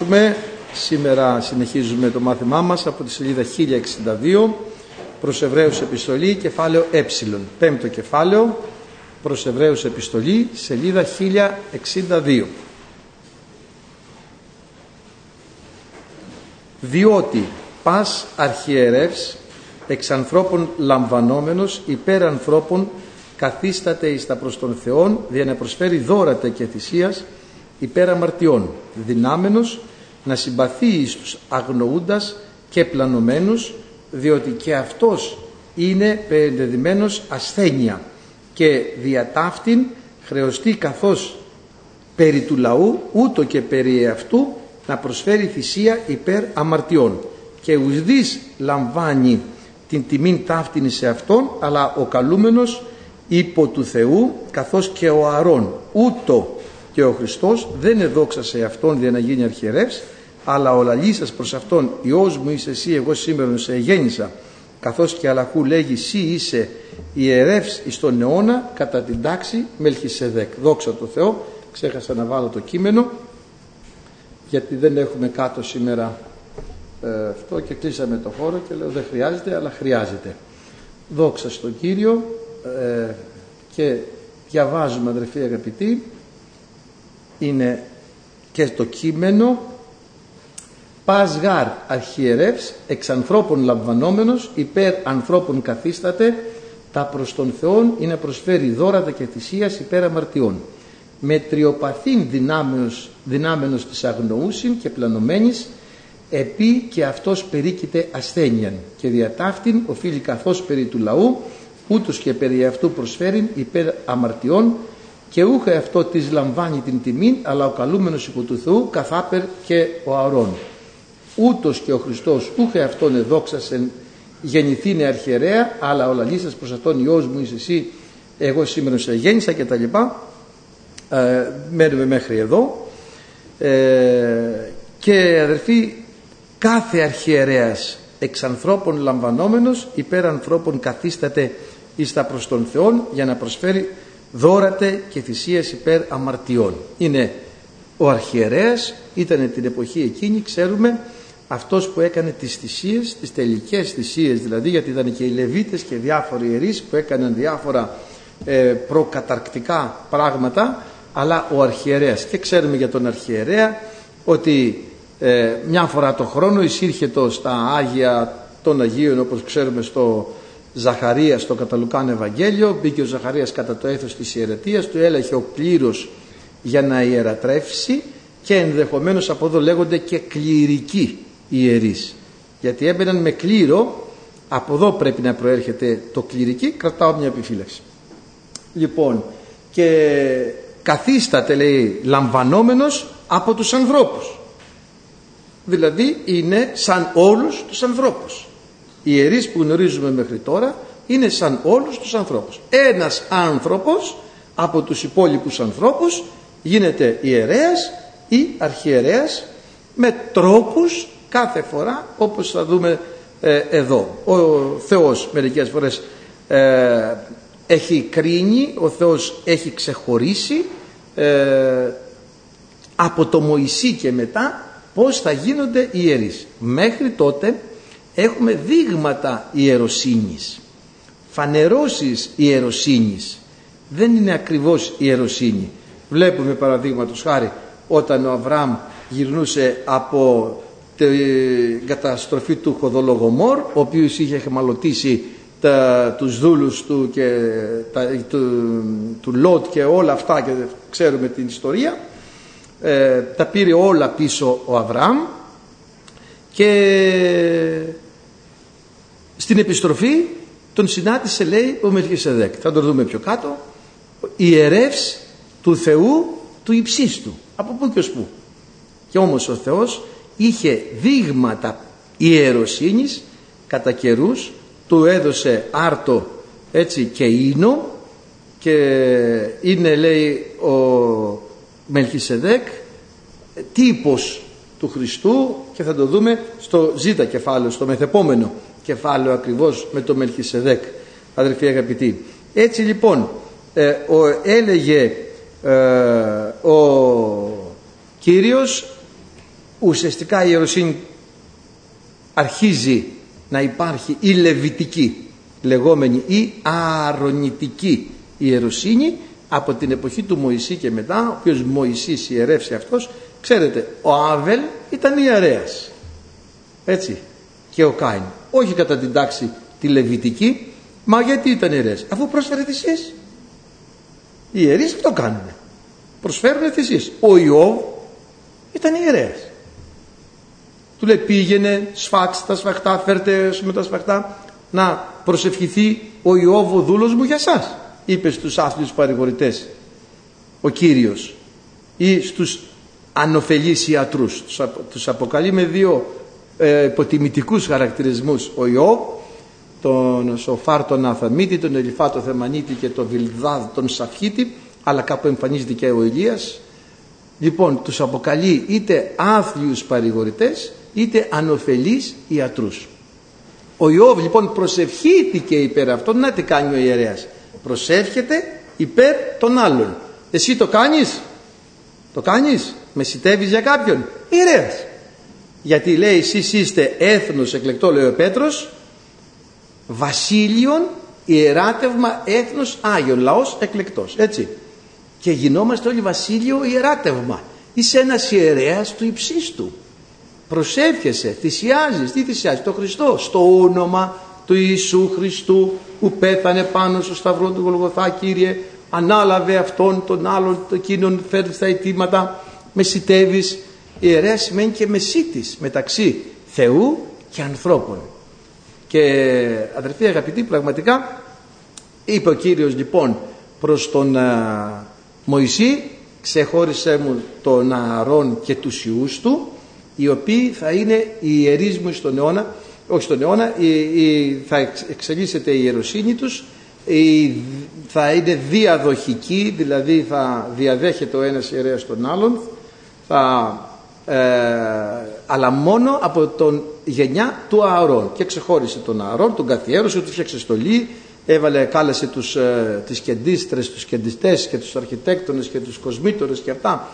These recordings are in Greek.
Έχουμε, σήμερα συνεχίζουμε το μάθημά μας από τη σελίδα 1062 προς Εβραίους Επιστολή, κεφάλαιο ε. Πέμπτο κεφάλαιο προς Εβραίους Επιστολή, σελίδα 1062. Διότι πας αρχιερεύς εξ ανθρώπων λαμβανόμενος υπέρ ανθρώπων καθίσταται εις τα προς τον Θεόν δια να προσφέρει δώρατε και θυσίας υπέρ αμαρτιών, δυνάμενος να συμπαθεί εις τους αγνοούντας και πλανωμένους, διότι και αυτός είναι περιδεδημένος ασθένεια και διατάφτην χρεωστεί καθώς περί του λαού ούτω και περί αυτού να προσφέρει θυσία υπέρ αμαρτιών. Και ουσδής λαμβάνει την τιμήν ταύτην σε αυτόν αλλά ο καλούμενος υπό του Θεού καθώς και ο Αρών ούτω και ο Χριστός δεν εδόξασε αυτόν για να γίνει αρχιερεύς αλλά ο λαλής προς αυτόν Υιός μου είσαι εσύ εγώ σήμερα σε γέννησα καθώς και αλλαχού λέγει εσύ είσαι ιερεύς εις τον αιώνα κατά την τάξη Μελχισεδέκ δόξα τω Θεώ ξέχασα να βάλω το κείμενο γιατί δεν έχουμε κάτω σήμερα ε, αυτό και κλείσαμε το χώρο και λέω δεν χρειάζεται αλλά χρειάζεται δόξα στον Κύριο ε, και διαβάζουμε αδερφοί αγαπητοί είναι και το κείμενο. Πας γάρ αρχιερεύς εξ ανθρώπων λαμβανόμενος υπέρ ανθρώπων καθίσταται. Τα προς τον Θεόν είναι να προσφέρει δώρατα και θυσίας υπέρ αμαρτιών. Με τριοπαθήν δυνάμενος, δυνάμενος της αγνοούσιν και πλανωμένης επί και αυτός περίκειται ασθένειαν και διατάφτην οφείλει καθώς περί του λαού ούτως και περί αυτού προσφέρει υπέρ αμαρτιών και ούχε αυτό της λαμβάνει την τιμή αλλά ο καλούμενος υπό του Θεού καθάπερ και ο αωρών ούτως και ο Χριστός ούχε αυτόν εδόξασεν γεννηθήνε αρχιερέα αλλά ο λαλής προς αυτόν Υιός μου είσαι εσύ εγώ σήμερα σε γέννησα και τα λοιπά. Ε, μένουμε μέχρι εδώ. Ε, και αδερφοί κάθε αρχιερέας εξ ανθρώπων λαμβανόμενος υπέρ ανθρώπων καθίσταται εις τα προς τον Θεόν για να προσφέρει δώρατε και θυσίες υπέρ αμαρτιών. Είναι ο αρχιερέας, ήταν την εποχή εκείνη, ξέρουμε, αυτός που έκανε τις θυσίες, τις τελικές θυσίες δηλαδή, γιατί ήταν και οι Λεβίτες και διάφοροι ιερείς που έκαναν διάφορα ε, προκαταρκτικά πράγματα, αλλά ο αρχιερέας. Και ξέρουμε για τον αρχιερέα ότι ε, μια φορά το χρόνο εισήρχε το στα Άγια των Αγίων όπως ξέρουμε στο Ζαχαρίας στο Καταλουκάν Ευαγγέλιο, μπήκε ο Ζαχαρίας κατά το έθος της ιερετίας, του έλαχε ο κλήρος για να ιερατρεύσει και ενδεχομένως από εδώ λέγονται και κληρικοί ιερείς. Γιατί έμπαιναν με κλήρο, από εδώ πρέπει να προέρχεται το κληρική, κρατάω μια επιφύλαξη. Λοιπόν, και καθίσταται λέει λαμβανόμενος από τους ανθρώπους. Δηλαδή είναι σαν όλους τους ανθρώπους. Οι ιερείς που γνωρίζουμε μέχρι τώρα είναι σαν όλους τους ανθρώπους. Ένας άνθρωπος από τους υπόλοιπους ανθρώπους γίνεται ιερέας ή αρχιερέας με τρόπους κάθε φορά όπως θα δούμε ε, εδώ. Ο Θεός μερικές φορές ε, έχει κρίνει, ο Θεός έχει ξεχωρίσει ε, από το Μωυσή και μετά πώς θα γίνονται οι ιερείς. Μέχρι τότε έχουμε δείγματα ιεροσύνης, φανερώσεις ιεροσύνης. Δεν είναι ακριβώς ιεροσύνη. Βλέπουμε παραδείγματος χάρη όταν ο Αβραάμ γυρνούσε από την καταστροφή του Χοδολογομόρ ο οποίος είχε χεμαλωτήσει τα, τους δούλους του και τα, του, του Λότ και όλα αυτά και ξέρουμε την ιστορία ε, τα πήρε όλα πίσω ο Αβραάμ και στην επιστροφή τον συνάντησε λέει ο Μελχισεδέκ. Θα το δούμε πιο κάτω. Ιερεύς του Θεού του υψίστου από πού και ως πού. Και όμως ο Θεός είχε δείγματα ιεροσύνης κατά καιρούς, του έδωσε άρτο έτσι και ίνο και είναι λέει ο Μελχισεδέκ τύπος του Χριστού και θα το δούμε στο ζήτα κεφάλαιο, στο μεθεπόμενο κεφάλαιο ακριβώς με το Μελχισεδέκ αδερφοί αγαπητοί. Έτσι λοιπόν ε, ο, έλεγε ε, ο Κύριος ουσιαστικά η ιεροσύνη αρχίζει να υπάρχει η λεβιτική λεγόμενη ή αρωνητική ιεροσύνη από την εποχή του Μωυσή και μετά, ο οποίος Μωυσής ιερεύσει αυτός, ξέρετε, ο Άβελ ήταν ιερέας. Έτσι. Και ο Κάιν. Όχι κατά την τάξη τη λεβιτική, μα γιατί ήταν ιερέας. Αφού πρόσφερε θυσίες. Οι ιερείς αυτό κάνουν. Προσφέρουν θυσίες. Ο Ιώβ ήταν ιερέας. Του λέει πήγαινε, σφάξτε τα σφαχτά, φέρτε με τα σφαχτά να προσευχηθεί ο Ιώβ ο δούλος μου για σας είπε στους άθλιους παρηγορητές ο Κύριος ή στους ανοφελείς ιατρούς τους, τους αποκαλεί με δύο ε, υποτιμητικούς χαρακτηρισμούς. Ο Ιώβ τον Σοφάρ τον Αθαμίτη τον Ελιφά τον Θεμανίτη και τον Βιλδάδ τον Σαφχίτη αλλά κάπου εμφανίζεται και ο Ηλίας. Λοιπόν τους αποκαλεί είτε άθλιους παρηγορητές είτε ανοφελείς ιατρούς. Ο Ιώβ λοιπόν προσευχήθηκε υπέρ αυτών. Να τι κάνει ο ιερέας. Προσεύχεται υπέρ των άλλων. Εσύ το κάνεις, το κάνεις, μεσητεύεις για κάποιον, ιερέας. Γιατί λέει εσείς είστε έθνος εκλεκτό λέει ο Πέτρος, βασίλειον ιεράτευμα έθνος Άγιον, λαός εκλεκτός, έτσι. Και γινόμαστε όλοι βασίλειο ιεράτευμα. Είσαι ένας ιερέας του υψίστου. Προσεύχεσαι, θυσιάζεις, τι θυσιάζεις, το Χριστό, στο όνομα του Ιησού Χριστού που πέθανε πάνω στο σταυρό του Γολγοθά Κύριε ανάλαβε αυτόν τον άλλον εκείνον φέρνεις στα αιτήματα μεσητεύεις ιερέας σημαίνει και μεσίτης μεταξύ Θεού και ανθρώπων. Και αδερφοί αγαπητοί πραγματικά είπε ο Κύριος λοιπόν προς τον α, Μωυσή ξεχώρισε μου τον Ααρών και τους ιούς του οι οποίοι θα είναι οι ιερείς μου στον αιώνα όχι στον αιώνα, η, η, θα εξελίσσεται η ιεροσύνη τους, η, θα είναι διαδοχική, δηλαδή θα διαδέχεται ο ένας ιερέας τον άλλον, θα, ε, αλλά μόνο από τον γενιά του Ααρών. Και ξεχώρισε τον Ααρών, τον καθιέρωσε, του φτιάξε στολή, έβαλε, κάλεσε τους, ε, τις κεντίστρες, τους κεντιστές και τους αρχιτέκτονες και τους κοσμήτορες και αυτά.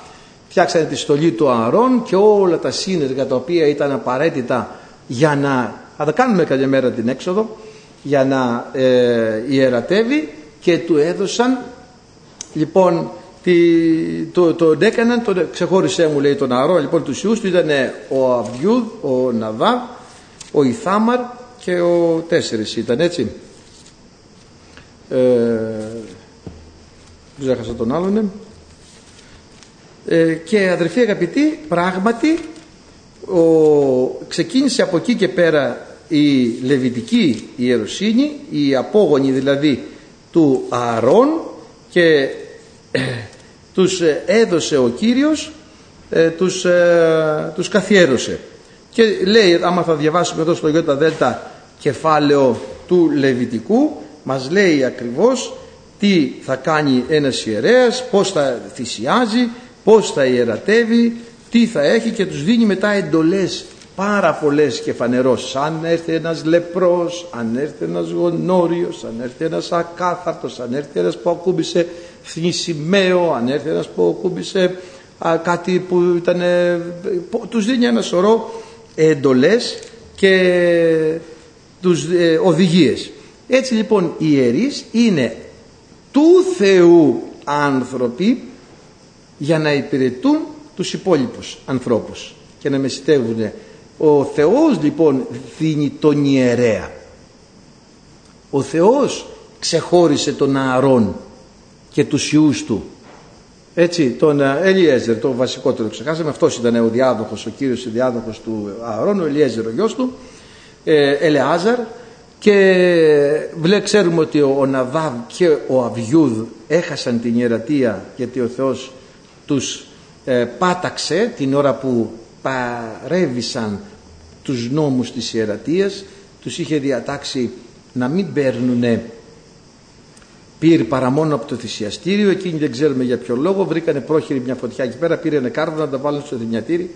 Φτιάξανε τη στολή του Ααρών και όλα τα σύνεργα τα οποία ήταν απαραίτητα για να θα τα κάνουμε καλή μέρα την έξοδο για να ε, ιερατεύει και του έδωσαν λοιπόν τη, το, τον έκαναν, τον ξεχώρισέ μου λέει τον Αρώ λοιπόν τους Ιούς του ήταν ο Αβιούδ, ο Ναδά, ο Ιθάμαρ και ο τέσσερις ήταν έτσι. Ε, ξέχασα τον άλλον ε, και αδερφοί αγαπητοί πράγματι ο, ξεκίνησε από εκεί και πέρα η Λεβιτική Ιεροσύνη, η απόγονη δηλαδή του Ααρών και ε, τους έδωσε ο Κύριος, ε, τους, ε, τους καθιέρωσε. Και λέει, άμα θα διαβάσουμε εδώ στο Ιώτα Δέλτα κεφάλαιο του Λεβιτικού, μας λέει ακριβώς τι θα κάνει ένας ιερέας, πώς θα θυσιάζει, πώς θα ιερατεύει, τι θα έχει και τους δίνει μετά εντολές πάρα πολλές και φανερός. Αν έρθει ένας λεπρός αν έρθει ένας γονόριος αν έρθει ένας ακάθαρτος αν έρθει ένας που ακούμπησε θνησιμαίο αν έρθει ένας που ακούμπησε α, κάτι που ήταν τους δίνει ένα σωρό εντολές και τους ε, οδηγίες. Έτσι λοιπόν οι ιερείς είναι του Θεού άνθρωποι για να υπηρετούν τους υπόλοιπους ανθρώπους και να μεσητεύουν ο Θεός λοιπόν δίνει τον ιερέα. Ο Θεός ξεχώρισε τον Ααρών και τους ιούς του. Έτσι τον ε, Ελιέζερ το βασικότερο ξεχάσαμε. Αυτός ήταν ο διάδοχος ο κύριος ο διάδοχος του Ααρών ο Ελιέζερ ο γιος του ε, Ελεάζαρ. Και βλέ, ξέρουμε ότι ο Ναβάβ και ο Αβιούδ έχασαν την ιερατεία γιατί ο Θεός τους ε, πάταξε την ώρα που παρέβησαν τους νόμους της ιερατείας τους είχε διατάξει να μην παίρνουν πήρε παρά μόνο από το θυσιαστήριο. Εκείνοι δεν ξέρουμε για ποιο λόγο. Βρήκανε πρόχειρη μια φωτιά εκεί πέρα πήρανε κάρδο να τα βάλουν στο θυμιατήρι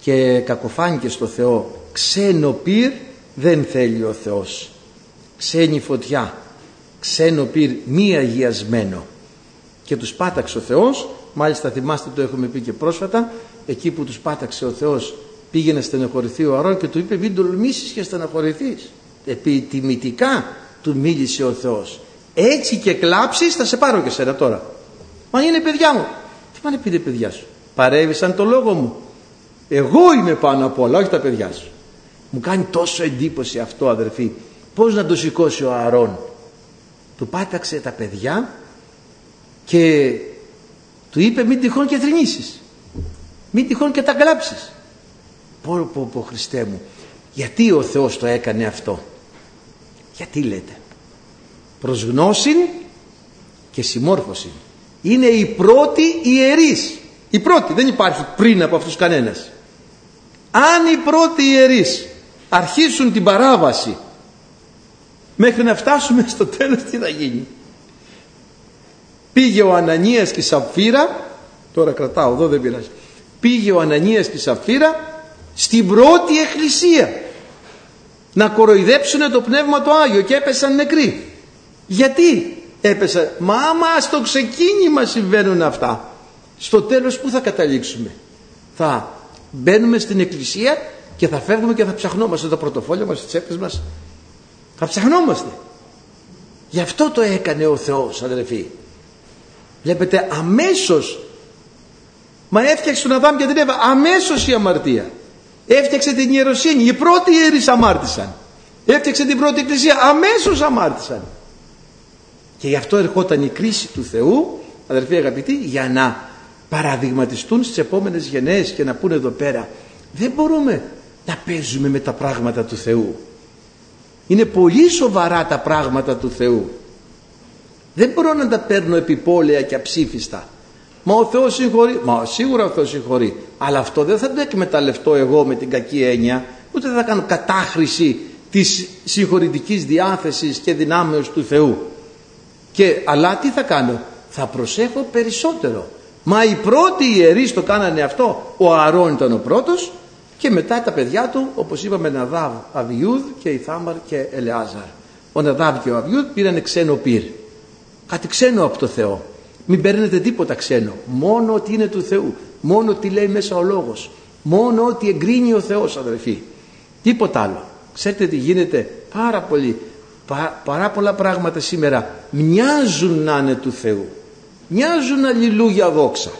και κακοφάνηκε στο Θεό. Ξένο πυρ δεν θέλει ο Θεός. Ξένη φωτιά ξένο πυρ μη αγιασμένο. Και τους πάταξε ο Θεός. Μάλιστα θυμάστε το έχουμε πει και πρόσφατα εκεί που τους πάταξε ο Θεός πήγε να στενοχωρηθεί ο Αρών και του είπε μην τολμήσεις και στενοχωρηθείς τιμητικά του μίλησε ο Θεός. Έτσι και κλάψεις θα σε πάρω και σένα τώρα μα είναι παιδιά μου τι πάνε πήρε παιδιά σου παρέβησαν το λόγο μου εγώ είμαι πάνω από όλα όχι τα παιδιά σου μου κάνει τόσο εντύπωση αυτό αδερφοί πως να το σηκώσει ο Αρών του πάταξε τα παιδιά και του είπε μην τυχόν και θρυνήσεις. Μην τυχόν και τα κλάψεις πω πω πω Χριστέ μου γιατί ο Θεός το έκανε αυτό; Γιατί λέτε; Προς γνώση και συμμόρφωση είναι η πρώτη ιερής η πρώτη δεν υπάρχει πριν από αυτούς κανένας. Αν οι πρώτοι ιερείς αρχίσουν την παράβαση μέχρι να φτάσουμε στο τέλος τι θα γίνει; Πήγε ο Ανανίας και η Σαφύρα τώρα κρατάω εδώ δεν πειράζει. Πήγε ο Ανανίας και η Σαφύρα στην πρώτη εκκλησία. Να κοροϊδέψουν το Πνεύμα το Άγιο και έπεσαν νεκροί. Γιατί έπεσαν μα άμα στο ξεκίνημα συμβαίνουν αυτά στο τέλος που θα καταλήξουμε; Θα μπαίνουμε στην εκκλησία και θα φεύγουμε και θα ψαχνόμαστε τα πρωτοφόλια μας, τις τσέπες μας. Θα ψαχνόμαστε. Γι' αυτό το έκανε ο Θεός αδερφοί. Βλέπετε αμέσως μα έφτιαξε τον Αδάμ και την Εύα αμέσως η αμαρτία έφτιαξε την ιεροσύνη. Οι πρώτοι ιερείς αμάρτησαν. Έφτιαξε την πρώτη εκκλησία. Αμέσως αμάρτησαν. Και γι' αυτό ερχόταν η κρίση του Θεού αδερφοί αγαπητοί για να παραδειγματιστούν στις επόμενες γενναίες και να πούνε εδώ πέρα δεν μπορούμε να παίζουμε με τα πράγματα του Θεού. Είναι πολύ σοβαρά τα πράγματα του Θεού. Δεν μπορώ να τα παίρνω επιπόλαια και αψήφιστα Μα ο Θεός συγχωρεί. Μα σίγουρα ο Θεός συγχωρεί. Αλλά αυτό δεν θα το εκμεταλλευτώ εγώ με την κακή έννοια. Ούτε θα κάνω κατάχρηση της συγχωρητικής διάθεσης και δυνάμεως του Θεού. Και, αλλά τι θα κάνω; Θα προσέχω περισσότερο. Μα οι πρώτοι ιερείς το κάνανε αυτό. Ο Αρών ήταν ο πρώτος και μετά τα παιδιά του όπως είπαμε Ναδάβ Αβιούδ και Ιθάμαρ και Ελεάζαρ. Ο Ναδάβ και ο Αβιούδ πήραν ξένο πυρ. Κάτι ξένο από το Θεό. Μην παίρνετε τίποτα ξένο. Μόνο ότι είναι του Θεού. Μόνο ότι λέει μέσα ο λόγος. Μόνο ότι εγκρίνει ο Θεός αδερφοί. Τίποτα άλλο. Ξέρετε τι γίνεται; Πάρα πολύ. Παρά πολλά πράγματα σήμερα μοιάζουν να είναι του Θεού. Μοιάζουν αλληλούια δόξα.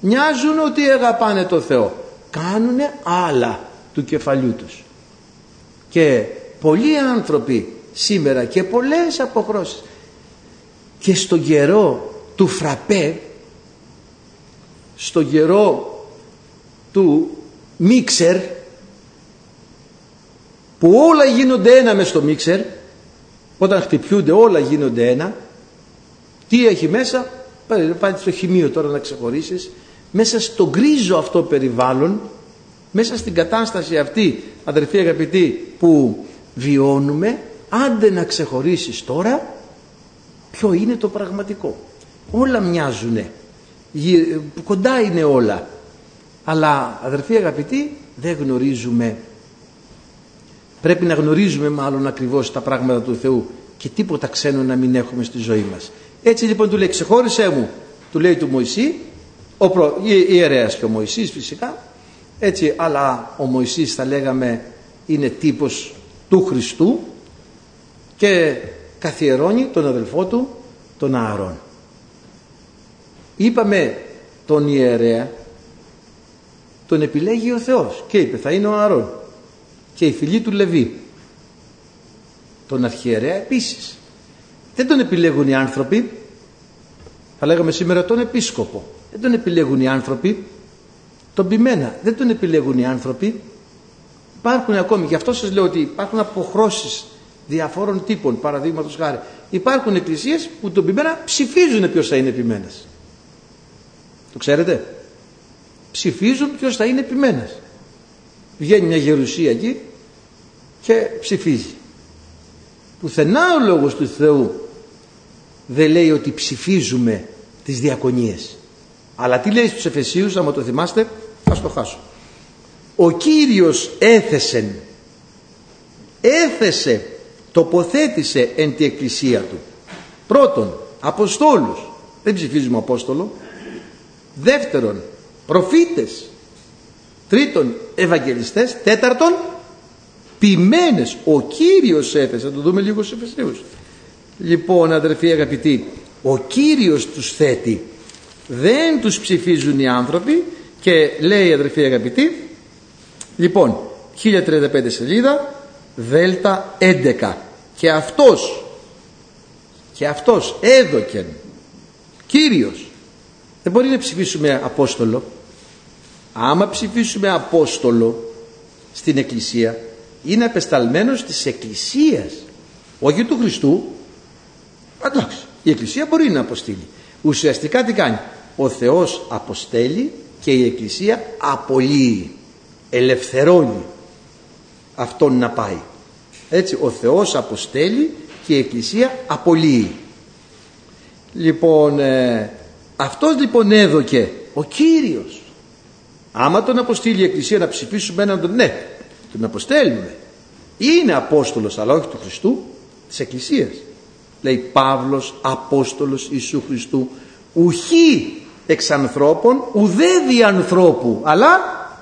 Μοιάζουν ότι αγαπάνε το Θεό. Κάνουνε άλλα του κεφαλιού τους. Και πολλοί άνθρωποι σήμερα και πολλές αποχρώσεις και στον καιρό του φραπέ στο γερό του μίξερ που όλα γίνονται ένα μες στο μίξερ όταν χτυπιούνται όλα γίνονται ένα τι έχει μέσα πάει στο χημείο τώρα να ξεχωρίσεις μέσα στο γκρίζο αυτό περιβάλλον μέσα στην κατάσταση αυτή αδερφοί αγαπητοί που βιώνουμε άντε να ξεχωρίσεις τώρα ποιο είναι το πραγματικό όλα μοιάζουνε. Κοντά είναι όλα. Αλλά αδερφοί αγαπητοί δεν γνωρίζουμε. Πρέπει να γνωρίζουμε μάλλον ακριβώς τα πράγματα του Θεού και τίποτα ξένο να μην έχουμε στη ζωή μας. Έτσι λοιπόν του λέει ξεχώρισέ μου του λέει του Μωυσή ο προ, ιερέας και ο Μωυσής φυσικά. Έτσι αλλά ο Μωυσής θα λέγαμε είναι τύπος του Χριστού και καθιερώνει τον αδελφό του τον Ααρών είπαμε τον ιερέα τον επιλέγει ο Θεός και είπε θα είναι ο Αρών και η φυλή του Λεβί τον αρχιερέα επίσης. Δεν τον επιλέγουν οι άνθρωποι. Θα λέγαμε σήμερα τον επίσκοπο. Δεν τον επιλέγουν οι άνθρωποι. Τον πειμένα. Δεν τον επιλέγουν οι άνθρωποι. Υπάρχουν ακόμη. Γι' αυτό σας λέω ότι υπάρχουν αποχρώσεις διαφόρων τύπων. Παραδείγματος χάρη. Υπάρχουν εκκλησίες που τον πειμένα ψηφίζουν ποιος θα είναι επιμένας το ξέρετε; Ψηφίζουν ποιος θα είναι επιμένας. Βγαίνει μια γερουσία εκεί και ψηφίζει. Πουθενά ο λόγος του Θεού δεν λέει ότι ψηφίζουμε τις διακονίες. Αλλά τι λέει στους Εφεσίους, άμα το θυμάστε, ας το χάσω. Ο Κύριος έθεσεν, έθεσε, τοποθέτησε εν τη εκκλησία του. Πρώτον, Αποστόλους. Δεν ψηφίζουμε Απόστολο, Δεύτερον, προφήτες, Τρίτον, Ευαγγελιστές. Τέταρτον, ποιμένες. Ο Κύριος έθεσε. Θα το δούμε λίγο στους Εφεσίους. Λοιπόν, αδερφοί αγαπητοί, ο Κύριος τους θέτει. Δεν τους ψηφίζουν οι άνθρωποι και λέει αδερφοί αγαπητοί, λοιπόν, 1035 σελίδα, δέλτα 11. Και αυτός, και αυτός έδωκεν, Κύριος, δεν μπορεί να ψηφίσουμε Απόστολο. Άμα ψηφίσουμε Απόστολο στην Εκκλησία, είναι απεσταλμένος της Εκκλησίας, όχι του Χριστού. Εντάξει, η Εκκλησία μπορεί να αποστείλει. Ουσιαστικά τι κάνει; Ο Θεός αποστέλει και η Εκκλησία απολύει, ελευθερώνει αυτόν να πάει. Έτσι ο Θεός αποστέλει και η Εκκλησία απολύει. Λοιπόν, ε, αυτός λοιπόν έδωκε ο Κύριος. Άμα τον αποστείλει η Εκκλησία να ψηφίσουμε έναν τον ναι, τον αποστέλνουμε. Είναι Απόστολος αλλά όχι του Χριστού, της Εκκλησίας. Λέει Παύλος Απόστολος Ιησού Χριστού ουχή εξ ανθρώπων ουδέ δι' ανθρώπου αλλά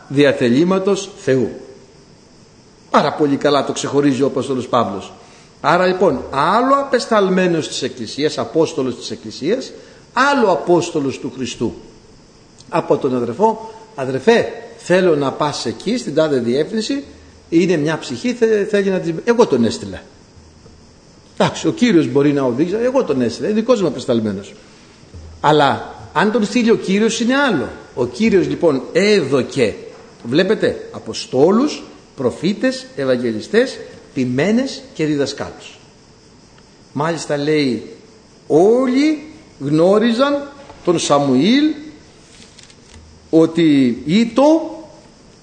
διαθελήματος Θεού. Πάρα πολύ καλά το ξεχωρίζει ο Απόστολος Παύλος. Άρα λοιπόν άλλο απεσταλμένος της Εκκλησίας, Απόστολος της Εκκλησίας, άλλο Απόστολος του Χριστού. Από τον αδερφό, αδερφέ θέλω να πας εκεί στην τάδε διεύθυνση, είναι μια ψυχή, θέλει να την... Εγώ τον έστειλα. Εντάξει, ο Κύριος μπορεί να οδήγησε, εγώ τον έστειλα, είναι δικός μου απεσταλμένος. Αλλά αν τον στείλει ο Κύριος είναι άλλο. Ο Κύριος λοιπόν έδωκε, βλέπετε, Αποστόλους, προφήτες, Ευαγγελιστές, ποιμένες και διδασκάλους. Μάλιστα λέει όλοι γνώριζαν τον Σαμουήλ ότι ήτο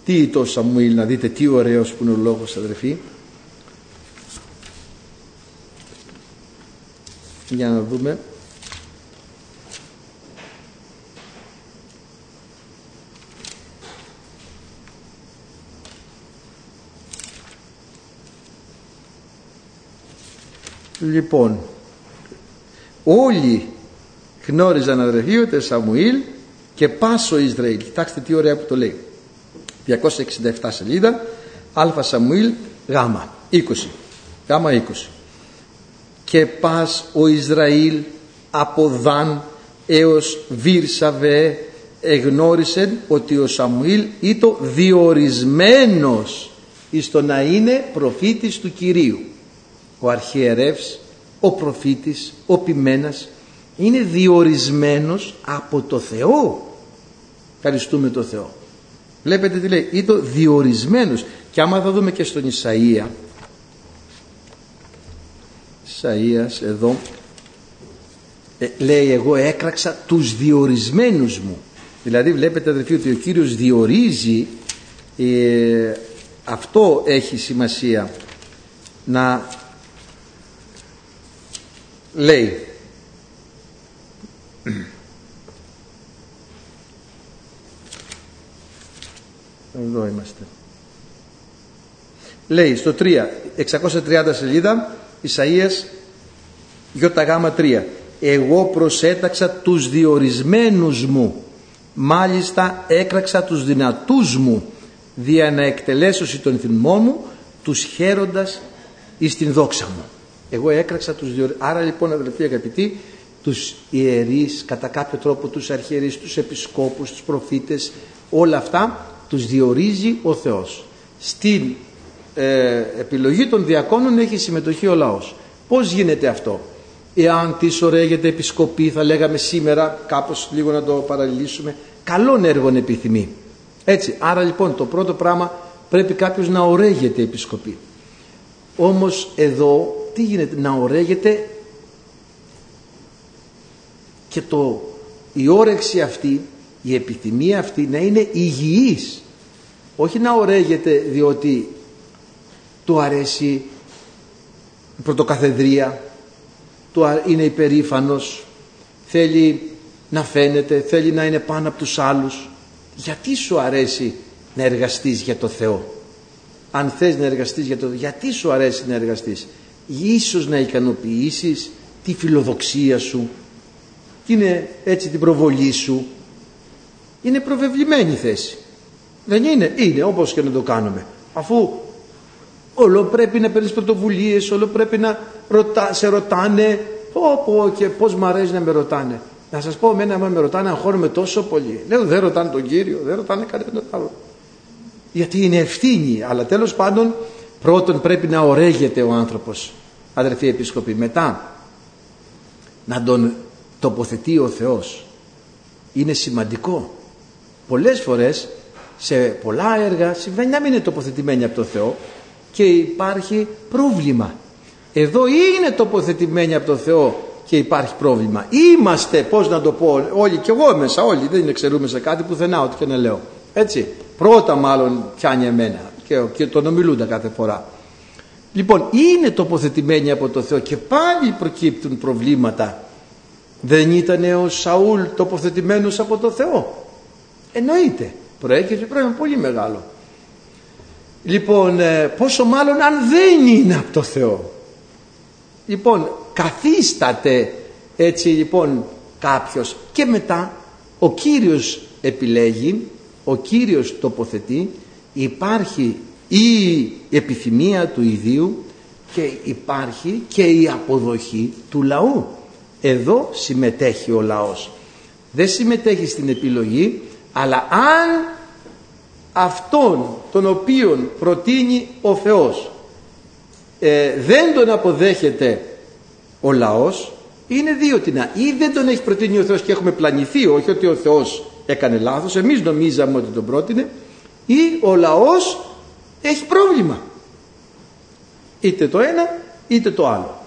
τι ήτο ο Σαμουήλ να δείτε τι ωραίος που είναι ο λόγος αδερφοί. Για να δούμε. Λοιπόν, όλοι γνώριζαν αδερφοί ότι Σαμουήλ και πάσο Ισραήλ. Κοιτάξτε τι ωραία που το λέει. 267 σελίδα, Α Σαμουήλ, Γ, 20. Γ 20. Και πας ο Ισραήλ από Δαν έως Βίρσαβε εγνώρισε ότι ο Σαμουήλ ήταν διορισμένος εις το να είναι προφήτης του Κυρίου ο αρχιερεύς, ο προφήτης, ο ποιμένας είναι διορισμένος από το Θεό. Ευχαριστούμε το Θεό. Βλέπετε τι λέει, είναι διορισμένος. Και άμα θα δούμε και στον Ισαΐα, Ισαΐας εδώ, ε, λέει εγώ έκραξα τους διορισμένους μου. Δηλαδή βλέπετε αδερφοί ότι ο Κύριος διορίζει, ε, αυτό έχει σημασία να λέει εδώ είμαστε λέει στο 3 630 σελίδα Ισαΐας ΙΓ 3 εγώ προσέταξα τους διορισμένους μου μάλιστα έκραξα τους δυνατούς μου δια να εκτελέσω τον θυμό μου τους χαίροντας εις την δόξα μου εγώ έκραξα τους δύο. Άρα λοιπόν αδελφοί αγαπητοί, τους ιερείς, κατά κάποιο τρόπο τους αρχιερείς, τους επισκόπους, τους προφήτες, όλα αυτά τους διορίζει ο Θεός. Στην ε, επιλογή των διακόνων έχει συμμετοχή ο λαός. Πώς γίνεται αυτό; Εάν της ωραίγεται επισκοπή, θα λέγαμε σήμερα, κάπως λίγο να το παραλληλήσουμε, καλόν έργον επιθυμεί. Έτσι, άρα λοιπόν το πρώτο πράγμα πρέπει κάποιος να ωραίγεται επισκοπή. Όμως εδώ τι γίνεται, να ωραίγεται και το, η όρεξη αυτή, η επιθυμία αυτή να είναι υγιής. Όχι να ωραίγεται διότι του αρέσει η πρωτοκαθεδρία, του είναι υπερήφανος, θέλει να φαίνεται, θέλει να είναι πάνω από τους άλλους. Γιατί σου αρέσει να εργαστείς για το Θεό; Αν θες να εργαστείς για το Θεό, γιατί σου αρέσει να εργαστείς; Ίσως να ικανοποιήσεις τη φιλοδοξία σου και είναι έτσι την προβολή σου; Είναι προβεβλημένη θέση Δεν είναι. Είναι όπως και να το κάνουμε. Αφού όλο πρέπει να παίρνεις πρωτοβουλίες, όλο πρέπει να ρωτά, σε ρωτάνε. Πω, πω και πώς μου αρέσει να με ρωτάνε. Να σας πω, εμένα με ρωτάνε, αγχώνομαι τόσο πολύ. Λέω, δεν ρωτάνε τον Κύριο, δεν ρωτάνε κανέναν άλλο. Γιατί είναι ευθύνη, αλλά τέλος πάντων πρώτον πρέπει να ορέγεται ο άνθρωπος, αδερφοί επίσκοποι. Μετά να τον τοποθετεί ο Θεός. Είναι σημαντικό. Πολλές φορές σε πολλά έργα συμβαίνει να μην είναι τοποθετημένοι από τον Θεό και υπάρχει πρόβλημα. Εδώ είναι τοποθετημένοι από τον Θεό και υπάρχει πρόβλημα. Είμαστε, πώς να το πω, όλοι και εγώ μέσα, όλοι, δεν εξαιρούμε σε κάτι πουθενά, ό,τι και να λέω. Έτσι, πρώτα μάλλον πιάνει εμένα και, και τον ομιλούντα κάθε φορά. Λοιπόν, είναι τοποθετημένοι από τον Θεό και πάλι προκύπτουν προβλήματα. Δεν ήταν ο Σαούλ τοποθετημένος από τον Θεό. Εννοείται. Προέκυψε πρόβλημα πολύ μεγάλο. Λοιπόν, ε, πόσο μάλλον αν δεν είναι από το Θεό. Λοιπόν, καθίσταται έτσι λοιπόν κάποιος και μετά ο Κύριος επιλέγει, ο Κύριος τοποθετεί, υπάρχει η επιθυμία του ιδίου και υπάρχει και η αποδοχή του λαού. Εδώ συμμετέχει ο λαός. Δεν συμμετέχει στην επιλογή, αλλά αν αυτόν τον οποίον προτείνει ο Θεός ε, δεν τον αποδέχεται ο λαός είναι δύο τινά ή δεν τον έχει προτείνει ο Θεός και έχουμε πλανηθεί όχι ότι ο Θεός έκανε λάθος εμείς νομίζαμε ότι τον πρότεινε ή ο λαός έχει πρόβλημα είτε το ένα είτε το άλλο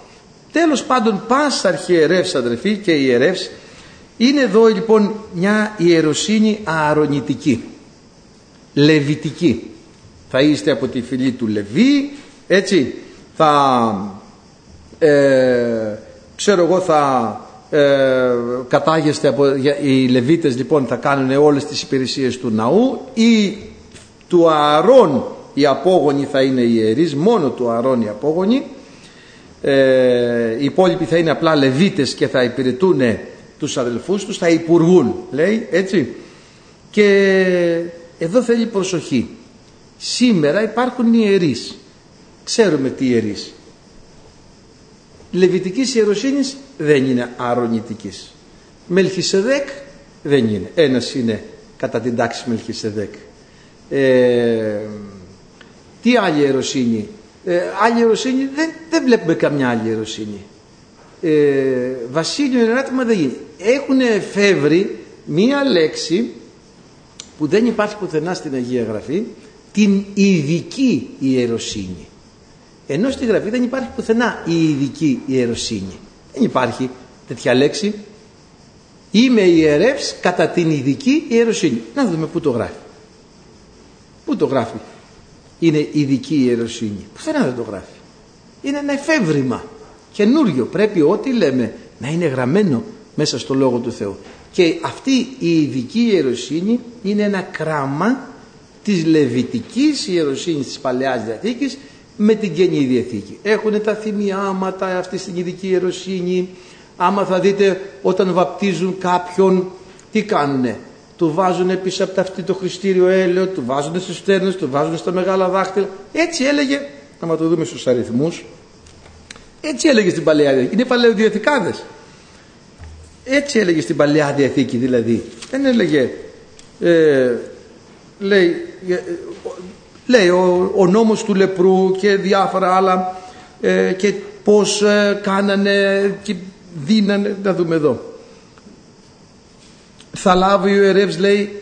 τέλος πάντων πάσα αρχιερεύς αδερφοί και ιερεύς είναι εδώ λοιπόν μια ιεροσύνη ααρονητική λεβιτική. Θα είστε από τη φυλή του Λεβί έτσι. Θα ε, ξέρω εγώ θα ε, κατάγεστε από, οι Λεβίτες λοιπόν θα κάνουν όλες τις υπηρεσίες του ναού. Ή του Ααρών οι απόγονοι θα είναι ιερείς μόνο του Ααρών οι απόγονοι ε, οι υπόλοιποι θα είναι απλά Λεβίτες και θα υπηρετούν τους αδελφούς τους θα υπουργούν λέει έτσι και εδώ θέλει προσοχή σήμερα υπάρχουν ιερείς ξέρουμε τι ιερείς Λεβιτικής ιεροσύνης δεν είναι αρωνητικής. Μελχισεδέκ δεν είναι. Ένας είναι κατά την τάξη Μελχισεδέκ. Ε, τι άλλη ιεροσύνη. Ε, άλλη ιεροσύνη δεν, δεν βλέπουμε καμιά άλλη ιεροσύνη. Ε, Βασίλειο εράτημα δεν γίνει. Έχουν εφεύρει μία λέξη που δεν υπάρχει πουθενά στην Αγία Γραφή την ειδική ιεροσύνη. Ενώ στη Γραφή δεν υπάρχει πουθενά η ειδική ιεροσύνη. Δεν υπάρχει τέτοια λέξη. Είμαι ιερεύς κατά την ειδική ιεροσύνη. Να δούμε πού το γράφει. Πού το γράφει. Είναι ειδική ιεροσύνη. Πουθενά δεν το γράφει. Είναι ένα εφεύρημα. Καινούριο. Πρέπει ό,τι λέμε να είναι γραμμένο μέσα στο Λόγο του Θεού. Και αυτή η ειδική ιεροσύνη είναι ένα κράμα της λεβιτικής ιεροσύνης της Παλαιάς Διαθήκης με την Καινή Διαθήκη. Έχουν τα θυμιάματα αυτή στην ειδική ιεροσύνη. Άμα θα δείτε όταν βαπτίζουν κάποιον, τι κάνουνε; Του βάζουν πίσω από ταυτί το χριστήριο έλαιο, του βάζουν στους στέρνες, του βάζουν στα μεγάλα δάχτυλα. Έτσι έλεγε, άμα το δούμε στους αριθμούς, έτσι έλεγε στην Παλαιά Διαθήκη. Είναι παλαιοδιαθηκάδες. Έτσι έλεγε στην Παλαιά Διαθήκη δηλαδή. Δεν έλεγε, ε, λέει, ε, λέει ο, ο νόμος του λεπρού και διάφορα άλλα ε, και πως ε, κάνανε και δίνανε να δούμε εδώ θα λάβει ο ιερεύς λέει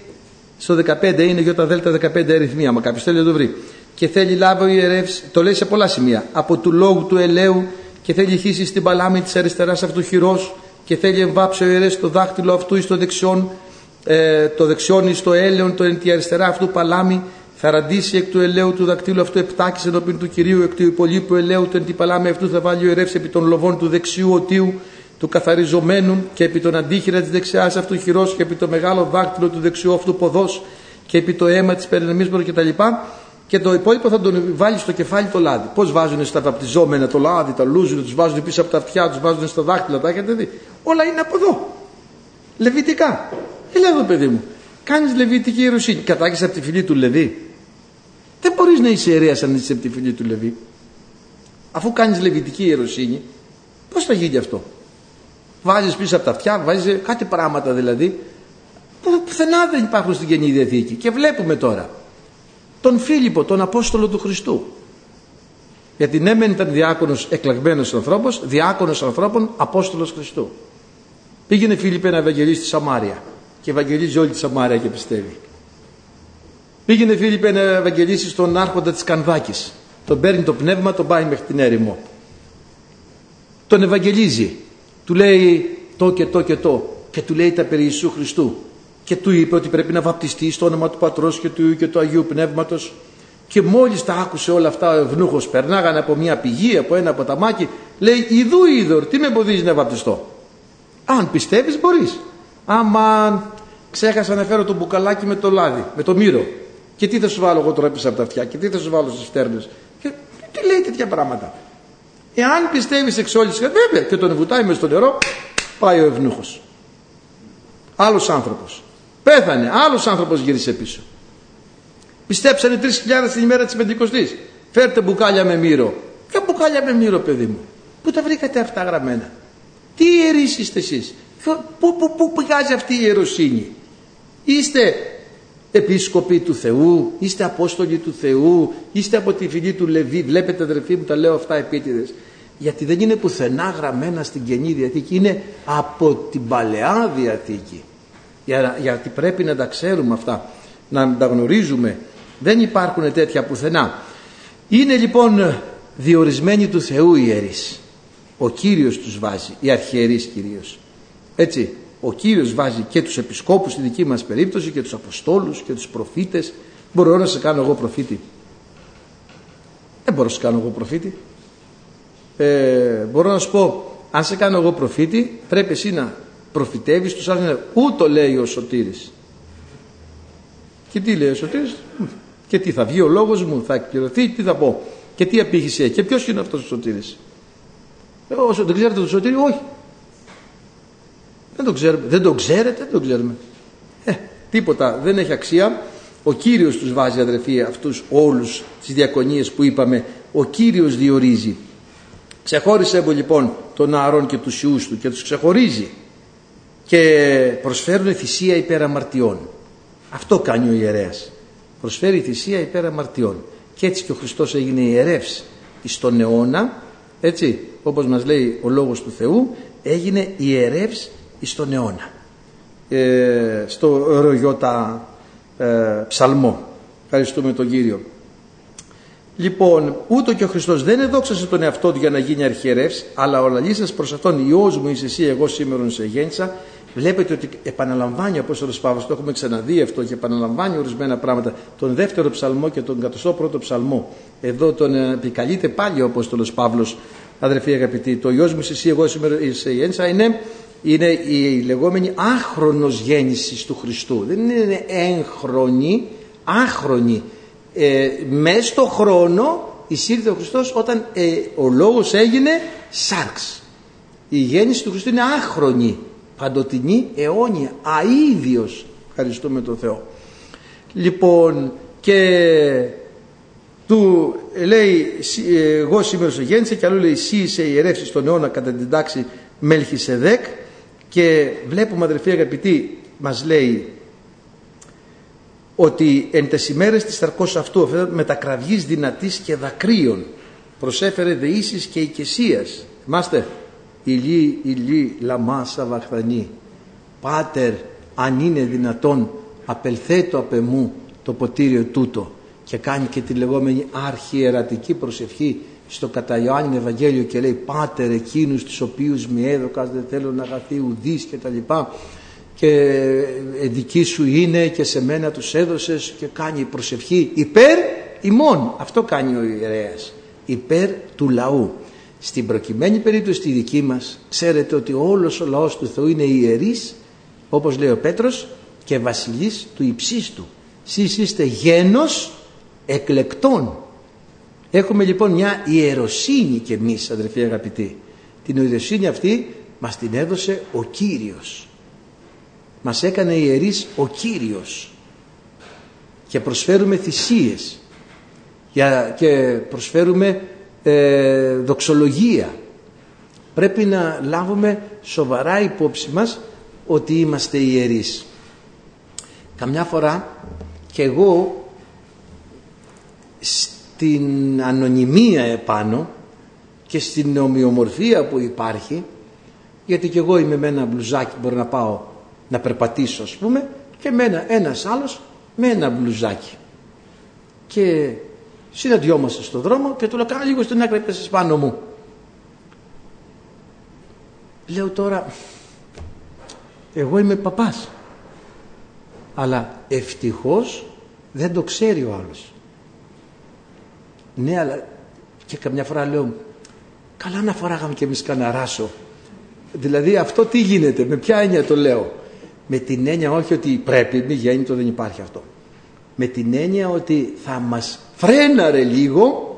στο 15 είναι για τα δέλτα 15 αριθμοί άμα κάποιος θέλει να το βρει. Και θέλει λάβει ο ιερεύς το λέει σε πολλά σημεία από του λόγου του ελαίου και θέλει χύσει στην παλάμη της αριστεράς αυτού χειρός και θέλει εμβάψει ο ιερεύς το δάχτυλο αυτού εις το δεξιόν ε, το δεξιόν εις το έλεον το εν τη αριστερά αυτού παλάμη θα ραντίσει εκ του ελαίου του δακτύλου αυτού επτάκης ενώπιν του κυρίου, εκ του υπολείπου ελαίου του με αυτού θα βάλει ο ερεύς επί των λοβών του δεξιού οτίου, του καθαριζομένου και επί τον αντίχειρα της δεξιάς αυτού χειρός και επί το μεγάλο δάκτυλο του δεξιού αυτού ποδός και επί το αίμα της περινεμίσμορ και τα λοιπά και το υπόλοιπο θα τον βάλει στο κεφάλι το λάδι. Πώς βάζουν στα βαπτιζόμενα το λάδι, τα λούζουν, τους βάζουν πίσω από τα αυτιά, τους βάζουν στα δάχτυλα, τα έχετε δει; Όλα είναι από εδώ. Λεβιτικά. Έλα εδώ παιδί μου. κάνεις λεβιτική ιεροσύνη. Κατάγεις από τη φυλή του Λεβί. Δεν μπορείς να είσαι ιερέας αν είσαι από τη φυλή του Λεβί. Αφού κάνεις λεβιτική ιεροσύνη, πώς θα γίνει αυτό; Βάζεις πίσω από τα αυτιά, βάζεις κάτι πράγματα δηλαδή που πουθενά δεν υπάρχουν στην Καινή Διαθήκη. Και βλέπουμε τώρα τον Φίλιππο, τον Απόστολο του Χριστού. Γιατί ναι μεν ήταν διάκονος εκλεγμένος ανθρώπος, διάκονος ανθρώπων, Απόστολος Χριστού. Πήγαινε Φίλιππε να ευαγγελίσεις τη Σαμάρια και ευαγγελίζει όλη τη Σαμάρια και πιστεύει. Πήγαινε Φίλιππε να ευαγγελίσεις στον άρχοντα της Κανδάκης. Τον παίρνει το πνεύμα, τον πάει μέχρι την έρημο. Τον ευαγγελίζει. Του λέει το και το και το. Και του λέει τα περί Ιησού Χριστού. Και του είπε ότι πρέπει να βαπτιστεί στο όνομα του Πατρός και του Υιού και του Αγίου Πνεύματος. Και μόλις τα άκουσε όλα αυτά ο ευνούχος περνάγανε από μια πηγή, από ένα ποταμάκι λέει ιδού είδωρ, τι με εμποδίζεις να βαπτιστώ; Αν πιστεύεις μπορείς άμα ξέχασα να φέρω το μπουκαλάκι με το λάδι, με το μύρο. Και τι θα σου βάλω εγώ τώρα πίσω από τα αυτιά και τι θα σου βάλω στις φτέρνες; Και τι λέει τέτοια πράγματα; Εάν πιστεύεις εξ όλης βέβαια και τον βουτάει μες στο νερό πάει ο ευνούχος άλλος άνθρωπος Πέθανε. Άλλος άνθρωπος γύρισε πίσω. Πιστέψανε 3.000 την ημέρα της Πεντηκοστής. Φέρτε μπουκάλια με μύρο. Ποια μπουκάλια με μύρο παιδί μου; Πού τα βρήκατε αυτά γραμμένα; Τι ιερείς είστε εσείς; Πού, πού, πού πηγάζει αυτή η ιεροσύνη; Είστε επίσκοποι του Θεού, είστε απόστολοι του Θεού, είστε από τη φυλή του Λεβί. Βλέπετε αδερφοί μου τα λέω αυτά επίτηδες. Γιατί δεν είναι πουθενά γραμμένα στην Καινή Διαθήκη, είναι από την Παλαιά Διαθήκη. Γιατί πρέπει να τα ξέρουμε αυτά να τα γνωρίζουμε. Δεν υπάρχουν τέτοια πουθενά. Είναι λοιπόν διορισμένοι του Θεού οι ιερείς. Ο Κύριος τους βάζει οι αρχιερείς κυρίως. Έτσι ο Κύριος βάζει και τους επισκόπους στη δική μας περίπτωση και τους Αποστόλους και τους προφήτες. Μπορώ να σε κάνω εγώ προφήτη; Δεν μπορώ να σε κάνω εγώ προφήτη ε, μπορώ να σου πω αν σε κάνω εγώ προφήτη πρέπει εσύ να προφητεύεις τους άλλους ούτω λέει ο Σωτήρης και τι λέει ο Σωτήρης; Και τι θα βγει ο λόγος μου θα εκπληρωθεί τι θα πω και τι απήχηση έχει και ποιος είναι αυτός ο Σωτήρης όσο δεν ξέρετε τον Σωτήρη όχι. Δεν το ξέρουμε δεν το ξέρετε δεν το ξέρουμε. Ε, τίποτα δεν έχει αξία. Ο Κύριος τους βάζει αδερφοί αυτούς όλους τις διακονίες που είπαμε. Ο Κύριος διορίζει ξεχώρισε λοιπόν τον Ααρών και τους ιούς του και τους ξεχωρίζει και προσφέρουν θυσία υπέρ αμαρτιών. Αυτό κάνει ο ιερέας. Προσφέρει θυσία υπέρ αμαρτιών. Και έτσι και ο Χριστός έγινε ιερεύς στον αιώνα, έτσι όπως μας λέει ο Λόγος του Θεού, έγινε ιερεύς στον αιώνα. Ε, στο ρογιώτα ε, ψαλμό. Ευχαριστούμε τον Κύριο. Λοιπόν, ούτω και ο Χριστός δεν εδόξασε τον εαυτό του για να γίνει αρχιερεύς, αλλά ο λαλής προς αυτόν Υιός μου είσαι εσύ, εγώ σήμερα σε γέννησα Βλέπετε ότι επαναλαμβάνει ο Απόστολος Παύλος, το έχουμε ξαναδεί αυτό και επαναλαμβάνει ορισμένα πράγματα, τον δεύτερο ψαλμό και τον 101ο ψαλμό. Εδώ τον επικαλείται πάλι ο Απόστολος Παύλος, αδερφοί αγαπητοί. Το γιος μου εσύ, εγώ σήμερα σε γέννησα είναι, είναι η λεγόμενη άχρονος γέννησης του Χριστού. Δεν είναι έγχρονη, άχρονη. Ε, μέσα στο χρόνο εισήρθε ο Χριστός όταν ε, ο λόγος έγινε σάρξ. Η γέννηση του Χριστού είναι άχρονη παντοτινή, αιώνια, αίδιος. Ευχαριστούμε τον Θεό. Λοιπόν, και του λέει, εγώ σήμερα σε γέννησε και αλλού λέει, εσύ είσαι ιερεύσεις στον αιώνα κατά την τάξη Μελχισεδέκ και βλέπουμε αδερφοί αγαπητοί, μας λέει ότι εν τες ημέρες της θαρκός αυτού μετακραυγής δυνατής και δακρύων προσέφερε δεήσεις και οικεσίας. Θυμάστε, ηλί, ηλί, λαμάσα βαχθανή. Πάτερ, αν είναι δυνατόν, απελθέτω απ' εμού το ποτήριο τούτο και κάνει και τη λεγόμενη αρχιερατική προσευχή στο κατά Ιωάννη Ευαγγέλιο και λέει «Πάτερ εκείνους τους οποίους με έδωκας δεν θέλω να αγαθεί ουδείς» και τα λοιπά και ε, δική σου είναι και σε μένα τους έδωσες και κάνει προσευχή υπέρ ημών. Αυτό κάνει ο ιερέας. Υπέρ του λαού. Στην προκειμένη περίπτωση τη δική μας ξέρετε ότι όλος ο λαός του Θεού είναι ιερής όπως λέει ο Πέτρος και βασιλής του υψίστου. Σεις είστε γένος εκλεκτών. Έχουμε λοιπόν μια ιεροσύνη και εμείς αδερφοί αγαπητοί. Την ιεροσύνη αυτή μας την έδωσε ο Κύριος. Μας έκανε ιερείς ο Κύριος και προσφέρουμε θυσίες και προσφέρουμε ε, δοξολογία. Πρέπει να λάβουμε σοβαρά υπόψη μας ότι είμαστε ιερείς. Καμιά φορά και εγώ στην ανωνυμία επάνω και στην ομοιομορφία που υπάρχει γιατί και εγώ είμαι με ένα μπλουζάκι μπορώ να πάω να περπατήσω ας πούμε και με ένα, ένας άλλος με ένα μπλουζάκι. Και συναντιόμαστε στον δρόμο και του λέω κάνω λίγο στην άκρη πέσες πάνω μου λέω τώρα εγώ είμαι παπάς αλλά ευτυχώς δεν το ξέρει ο άλλος. Ναι αλλά και καμιά φορά λέω καλά να φοράγαμε και εμείς κανένα ράσο δηλαδή αυτό τι γίνεται με ποια έννοια το λέω με την έννοια όχι ότι πρέπει μη γέννητο δεν υπάρχει αυτό. Με την έννοια ότι θα μας φρέναρε λίγο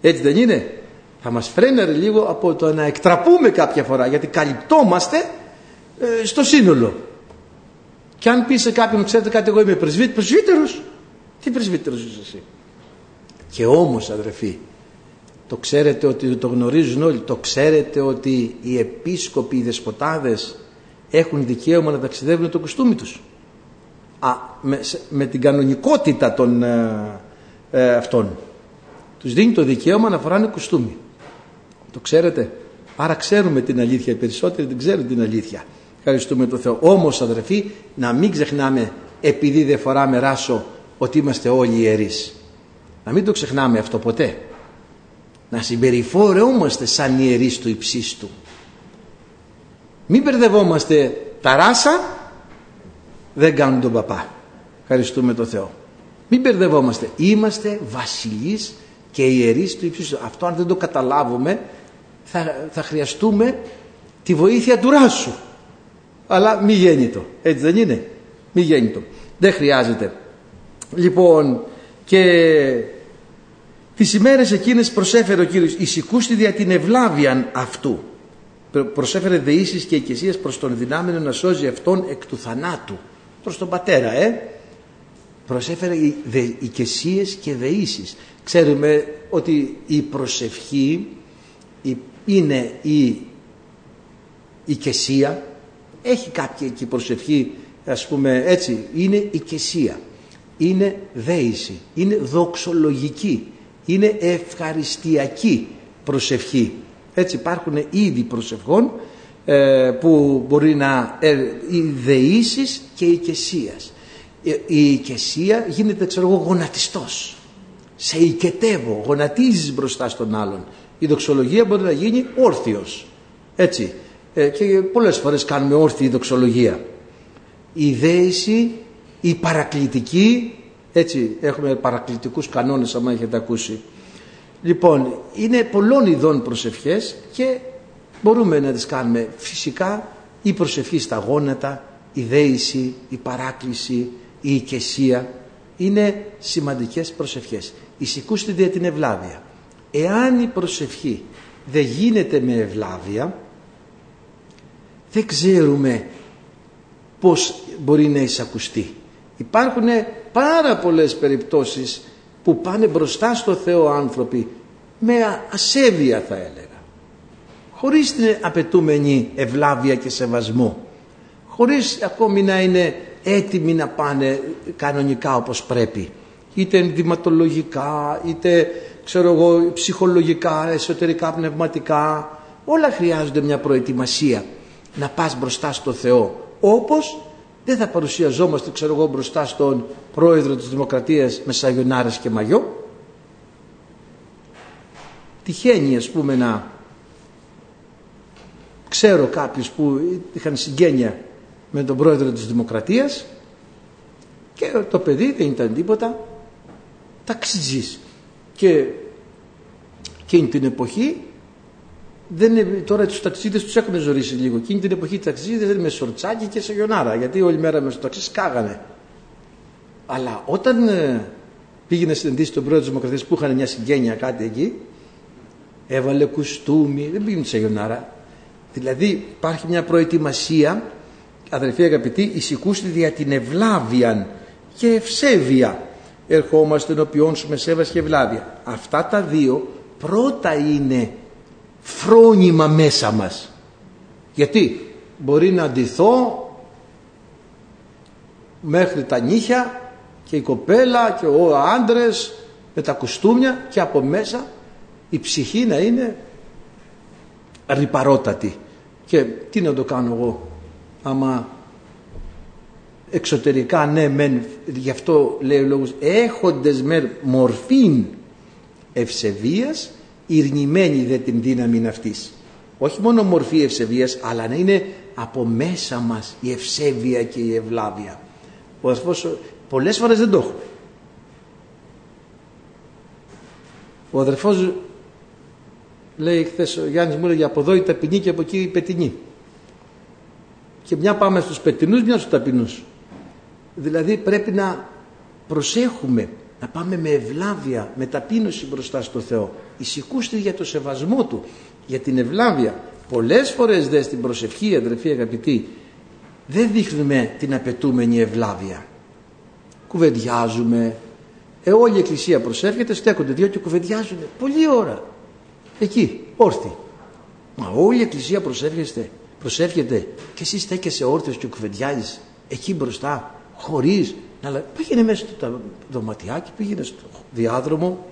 έτσι δεν είναι; Θα μας φρέναρε λίγο από το να εκτραπούμε κάποια φορά γιατί καλυπτόμαστε ε, στο σύνολο. Και αν πει σε κάποιον ξέρετε κάτι εγώ είμαι πρεσβύτερος πρεσβύτερος. Τι πρεσβύτερος είσαι εσύ; Και όμως αδερφοί το ξέρετε ότι το γνωρίζουν όλοι το ξέρετε ότι οι επίσκοποι οι δεσποτάδες έχουν δικαίωμα να ταξιδεύουν το κουστούμι τους. Α, με, με την κανονικότητα των ε, ε, αυτών τους δίνει το δικαίωμα να φοράνε κουστούμι. Το ξέρετε; Άρα ξέρουμε την αλήθεια οι περισσότεροι δεν ξέρουν την αλήθεια. Ευχαριστούμε τον Θεό. Όμως αδερφοί να μην ξεχνάμε επειδή δεν φοράμε ράσο ότι είμαστε όλοι ιερείς. Να μην το ξεχνάμε αυτό ποτέ. Να συμπεριφορεόμαστε σαν ιερείς του υψίστου μην μπερδευόμαστε. Τα ράσα δεν κάνουν τον παπά. Ευχαριστούμε τον Θεό. Μην μπερδευόμαστε. Είμαστε βασιλείς και ιερείς του υψίστου αυτό αν δεν το καταλάβουμε θα, θα χρειαστούμε τη βοήθεια του ράσου. Αλλά μη γέννητο έτσι δεν είναι; Μη γέννητο δεν χρειάζεται. Λοιπόν και τις ημέρες εκείνες προσέφερε ο Κύριος εισηκούστη δια την ευλάβιαν αυτού προσέφερε δεήσεις και οικεσίες προς τον δυνάμενο να σώζει αυτόν εκ του θανάτου. Προς τον πατέρα ε. Προσέφερε οικεσίες και δεήσεις. Ξέρουμε ότι η προσευχή είναι η οικεσία. Έχει κάποια εκεί προσευχή ας πούμε έτσι. Είναι οικεσία. Είναι δέηση. Είναι δοξολογική. Είναι ευχαριστιακή προσευχή έτσι υπάρχουν είδη προσευχών ε, που μπορεί να ε, οι δεήσεις και η οικεσίας ε, η οικεσία γίνεται ξέρω εγώ γονατιστός. Σε οικετεύω γονατίζεις μπροστά στον άλλον. Η δοξολογία μπορεί να γίνει όρθιος. Έτσι. Ε, και πολλές φορές κάνουμε όρθιη δοξολογία. Η δέηση η παρακλητική έτσι έχουμε παρακλητικούς κανόνες άμα έχετε ακούσει λοιπόν είναι πολλών ειδών προσευχές και μπορούμε να τις κάνουμε. Φυσικά η προσευχή στα γόνατα η δέηση, η παράκληση η οικεσία είναι σημαντικές προσευχές. Εισηκούστε δια την ευλάβεια. Εάν η προσευχή δεν γίνεται με ευλάβεια δεν ξέρουμε πώς μπορεί να εισακουστεί. Υπάρχουν πάρα πολλές περιπτώσεις που πάνε μπροστά στο Θεό άνθρωποι με ασέβεια θα έλεγα. Χωρίς την απαιτούμενη ευλάβεια και σεβασμό. Χωρίς ακόμη να είναι έτοιμοι να πάνε κανονικά όπως πρέπει. Είτε ενδυματολογικά είτε ξέρω εγώ ψυχολογικά, εσωτερικά, πνευματικά. Όλα χρειάζονται μια προετοιμασία. Να πας μπροστά στο Θεό όπως δεν θα παρουσιαζόμαστε ξέρω εγώ μπροστά στον πρόεδρο της Δημοκρατίας με σαγιονάρες και μαγιό. Τυχαίνει ας πούμε να ξέρω κάποιους που είχαν συγγένεια με τον πρόεδρο της Δημοκρατίας και το παιδί δεν ήταν τίποτα. Ταξιτζής και εκείνη την εποχή δεν είναι, τώρα τους ταξίδες τους έχουν ζωρίσει λίγο εκείνη την εποχή οι ταξίδες δεν είναι με σορτσάκι και σε γιονάρα γιατί όλη μέρα με στο ταξί σκάγανε αλλά όταν ε, πήγαινε συναντήσει τον πρόεδρο της Δημοκρατίας που είχαν μια συγγένεια κάτι εκεί έβαλε κουστούμι δεν πήγαινε σε γιονάρα δηλαδή υπάρχει μια προετοιμασία αδερφοί αγαπητοί, εισηκούστη δια την ευλάβιαν και ευσέβεια. Ερχόμαστε ενωπιόν σου με σέβας και ευλάβεια. Αυτά τα δύο πρώτα είναι φρόνημα μέσα μας. Γιατί μπορεί να αντιθώ μέχρι τα νύχια και η κοπέλα και ο άντρες με τα κουστούμια και από μέσα η ψυχή να είναι ρηπαρότατη. Και τι να το κάνω εγώ άμα εξωτερικά ναι μεν γι' αυτό λέει ο λόγος έχοντες με μορφήν ευσεβίας ηρνημένη δε την δύναμη αυτής. Όχι μόνο μορφή ευσεβίας αλλά να είναι από μέσα μας η ευσέβεια και η ευλάβεια. Ο αδερφός πολλές φορές δεν το έχουμε ο αδερφός λέει χθες ο Γιάννης μου έλεγε από εδώ η ταπεινή και από εκεί η πετινή και μια πάμε στους πετινούς μια στους ταπεινούς. Δηλαδή πρέπει να προσέχουμε να πάμε με ευλάβεια, με ταπείνωση μπροστά στο Θεό. Ισικούστε για το σεβασμό Του, για την ευλάβεια. Πολλές φορές δε στην προσευχή αδερφοί αγαπητοί δεν δείχνουμε την απαιτούμενη ευλάβεια. Κουβεντιάζουμε. Ε, όλη η εκκλησία προσεύχεται, στέκονται δύο και κουβεντιάζουν. Πολλή ώρα. Εκεί, όρθιοι. Μα όλη η εκκλησία προσεύχεστε, προσεύχεται και εσύ στέκεσαι όρθιος και κουβεντιάζεις εκεί μπροστά χωρίς να πήγαινε μέσα στο δωματιάκι, πήγαινε στο διάδρομο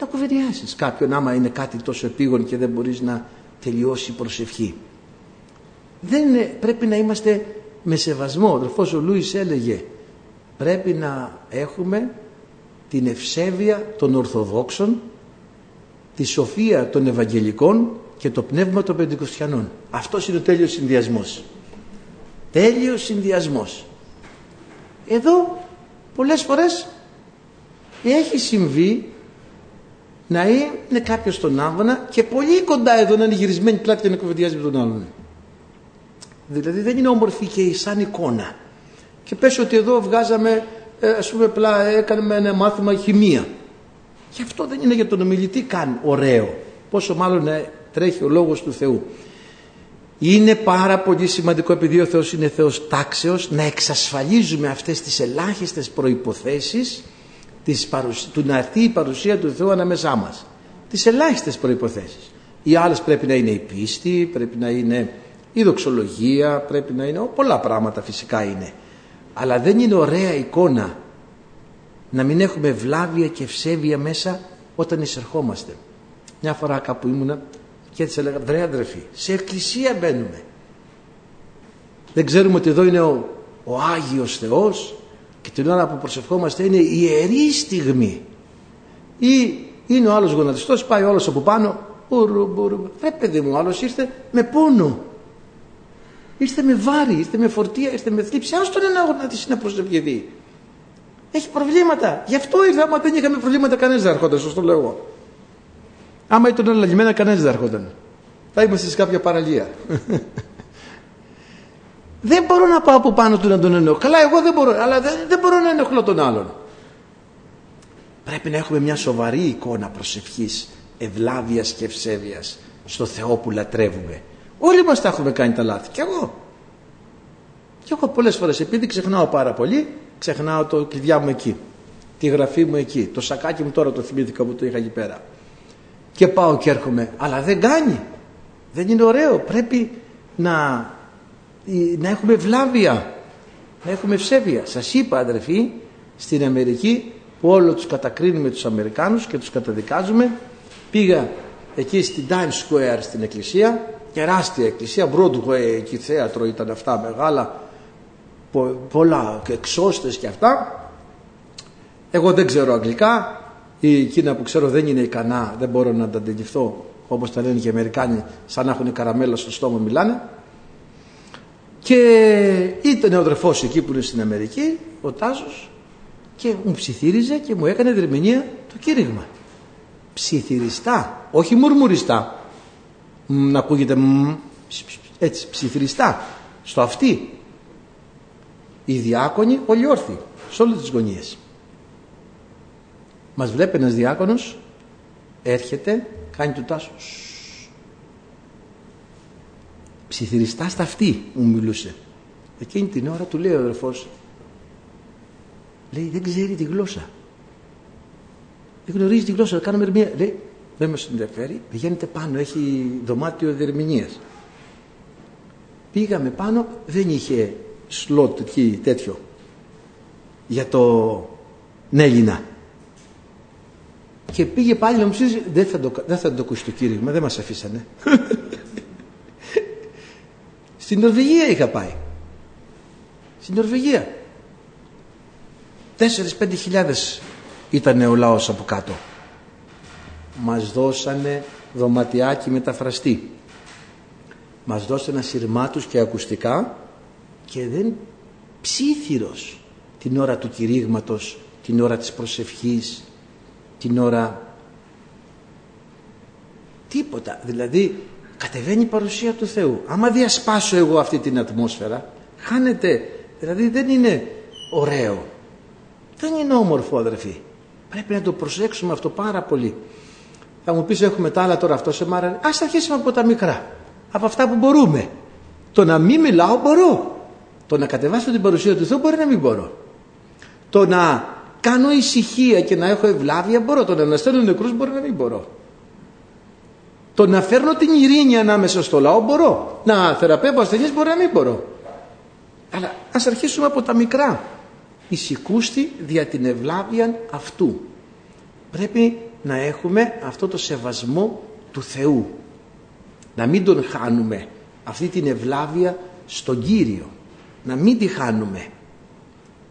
να κουβεντιάσεις κάποιον άμα είναι κάτι τόσο επίγον και δεν μπορείς να τελειώσει η προσευχή. Δεν είναι, πρέπει να είμαστε με σεβασμό. Ο αδερφός ο Λούις έλεγε πρέπει να έχουμε την ευσέβεια των Ορθοδόξων, τη σοφία των Ευαγγελικών και το πνεύμα των Πεντηκοστιανών. Αυτός είναι ο τέλειος συνδυασμός. Τέλειος συνδυασμός. Εδώ πολλές φορές έχει συμβεί να είναι κάποιος στον άβανα και πολύ κοντά εδώ να είναι γυρισμένη πλάτη και να κουβεντιάζει με τον άλλον. Δηλαδή δεν είναι όμορφη και σαν εικόνα. Και πες ότι εδώ βγάζαμε, ε, ας πούμε, πλά, έκαναμε ένα μάθημα χημεία. Και αυτό δεν είναι για τον ομιλητή καν ωραίο. Πόσο μάλλον ε, τρέχει ο λόγος του Θεού. Είναι πάρα πολύ σημαντικό επειδή ο Θεός είναι Θεός τάξεως να εξασφαλίζουμε αυτές τις ελάχιστες προϋποθέσεις της του να έρθει η παρουσία του Θεού ανάμεσά μας. Τις ελάχιστες προϋποθέσεις. Οι άλλες πρέπει να είναι η πίστη, πρέπει να είναι η δοξολογία, πρέπει να είναι πολλά πράγματα φυσικά είναι. Αλλά δεν είναι ωραία εικόνα να μην έχουμε βλάβεια και ευσέβεια μέσα όταν εισερχόμαστε. Μια φορά κάπου ήμουνα και έτσι έλεγα βρε αδερφοί σε εκκλησία μπαίνουμε. Δεν ξέρουμε ότι εδώ είναι ο, ο Άγιος Θεός και την ώρα που προσευχόμαστε είναι η ιερή στιγμή. Ή είναι ο άλλος γονατιστός πάει ο άλλος από πάνω. Μπουρου, μπουρου. ρε παιδί μου ο άλλος ήρθε με πόνο. Ήρθε με βάρη, ήρθε με φορτία ήρθε με θλίψη. Άστον ένα γονατιστή να προσευχηθεί. Έχει προβλήματα. Γι' αυτό ήρθα άμα δεν είχαμε προβλήματα κανένας δεν έρχονταν σωστό λέω Άμα ήταν όλα λιμένα κανένας δεν έρχονταν. Θα είμαστε σε κάποια παραλία. δεν μπορώ να πάω από πάνω του να τον ενοχλώ. Καλά εγώ δεν μπορώ, αλλά δεν, δεν μπορώ να ενοχλώ τον άλλον. Πρέπει να έχουμε μια σοβαρή εικόνα προσευχής, ευλάβειας και ευσέβειας στο Θεό που λατρεύουμε. Όλοι μας τα έχουμε κάνει τα λάθη. Κι εγώ. Κι εγώ πολλές φορές επειδή ξεχνάω πάρα πολύ, ξεχνάω το κλειδιά μου εκεί. Τη γραφή μου εκεί. Το σακάκι μου τώρα το θυμήθηκα που το είχα εκεί πέρα και πάω και έρχομαι. Αλλά δεν κάνει. Δεν είναι ωραίο. Πρέπει να, να έχουμε βλάβεια. Να έχουμε ευσέβεια. Σας είπα αδερφοί στην Αμερική που όλο τους κατακρίνουμε τους Αμερικάνους και τους καταδικάζουμε πήγα εκεί στην Times Square στην εκκλησία τεράστια εκκλησία Broadway εκεί θέατρο ήταν αυτά μεγάλα πολλά και εξώστες και αυτά. Εγώ δεν ξέρω αγγλικά ή εκείνα που ξέρω δεν είναι ικανά, δεν μπορώ να τα αντιληφθώ όπως τα λένε και οι Αμερικάνοι σαν να έχουν καραμέλα στο στόμα μιλάνε. Και ήταν ο αδερφός εκεί που είναι στην Αμερική ο Τάσος και μου ψιθύριζε και μου έκανε δερμηνία το κήρυγμα. Ψιθυριστά όχι μουρμουριστά. Να ακούγεται έτσι ψιθυριστά. Στο αυτή. Οι διάκονοι όλοι όρθιοι σε όλες τις γωνίες μας βλέπει ένας διάκονος, έρχεται, κάνει του τάσου. Ψιθυριστάς στα αυτή μου μιλούσε. Εκείνη την ώρα του λέει ο αδερφός, λέει δεν ξέρει τη γλώσσα. Δεν γνωρίζει τη γλώσσα, κάνουμε ερμηνεία. Λέει, δεν μας ενδιαφέρει, πηγαίνετε πάνω, έχει δωμάτιο διερμηνίας. Πήγαμε πάνω, δεν είχε σλότ τέτοιο για το Έλληνα. Και πήγε πάλι να μου πει δεν θα το, δεν θα το ακούσει το κήρυγμα, δεν μας αφήσανε. Στην Νορβηγία είχα πάει. Στην Νορβηγία. 4-5 χιλιάδες ήταν ο λαός από κάτω. Μας δώσανε δωματιάκι μεταφραστή. Μας δώσανε σειρμάτους και ακουστικά και δεν ψήθυρος την ώρα του κηρύγματος, την ώρα της προσευχής, την ώρα τίποτα. Δηλαδή κατεβαίνει η παρουσία του Θεού. Άμα διασπάσω εγώ αυτή την ατμόσφαιρα, χάνεται. Δηλαδή δεν είναι ωραίο. Δεν είναι όμορφο αδερφοί. Πρέπει να το προσέξουμε αυτό πάρα πολύ. Θα μου πεις έχουμε τα άλλα τώρα αυτό σε μάρα. Ας αρχίσουμε από τα μικρά. Από αυτά που μπορούμε. Το να μην μιλάω μπορώ. Το να κατεβάσω την παρουσία του Θεού μπορεί να μην μπορώ. Το να κάνω ησυχία και να έχω ευλάβεια μπορώ. Το να αναστέλνω νεκρούς μπορεί να μην μπορώ. Το να φέρνω την ειρήνη ανάμεσα στο λαό μπορώ. Να θεραπεύω ασθενείς μπορεί να μην μπορώ. Αλλά ας αρχίσουμε από τα μικρά. Ισικούστη δια την ευλάβεια αυτού. Πρέπει να έχουμε αυτό το σεβασμό του Θεού. Να μην τον χάνουμε αυτή την ευλάβεια στον Κύριο. Να μην τη χάνουμε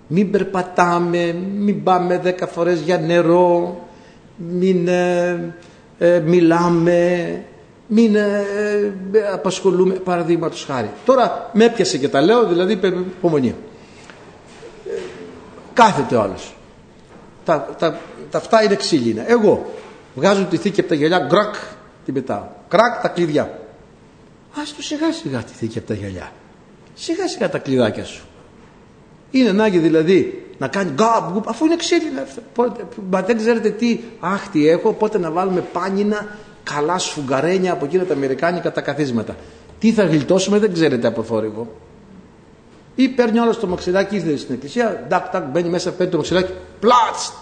μην περπατάμε, μην πάμε δέκα φορές για νερό, μην ε, ε, μιλάμε, μην ε, απασχολούμε, παραδείγματος χάρη. Τώρα με έπιασε και τα λέω, δηλαδή υπομονή. Κάθεται ο άλλος. Τα, τα, τα αυτά είναι ξύλινα. Εγώ βγάζω τη θήκη από τα γυαλιά, κρακ, την πετάω. Κρακ τα κλειδιά. Ας του σιγά σιγά τη θήκη από τα γυαλιά. Σιγά σιγά τα κλειδάκια σου. Είναι ανάγκη δηλαδή να κάνει γκαπ, αφού είναι ξύλινα. Μα δεν ξέρετε τι άχτι έχω, πότε να βάλουμε πάνινα καλά σφουγγαρένια από εκείνα τα αμερικάνικα τα καθίσματα. Τι θα γλιτώσουμε δεν ξέρετε από θόρυβο. Ή παίρνει όλο το μαξιλάκι, ήρθε στην εκκλησία, ντακ, ντακ, μπαίνει μέσα, παίρνει το μαξιλάκι, πλάτς!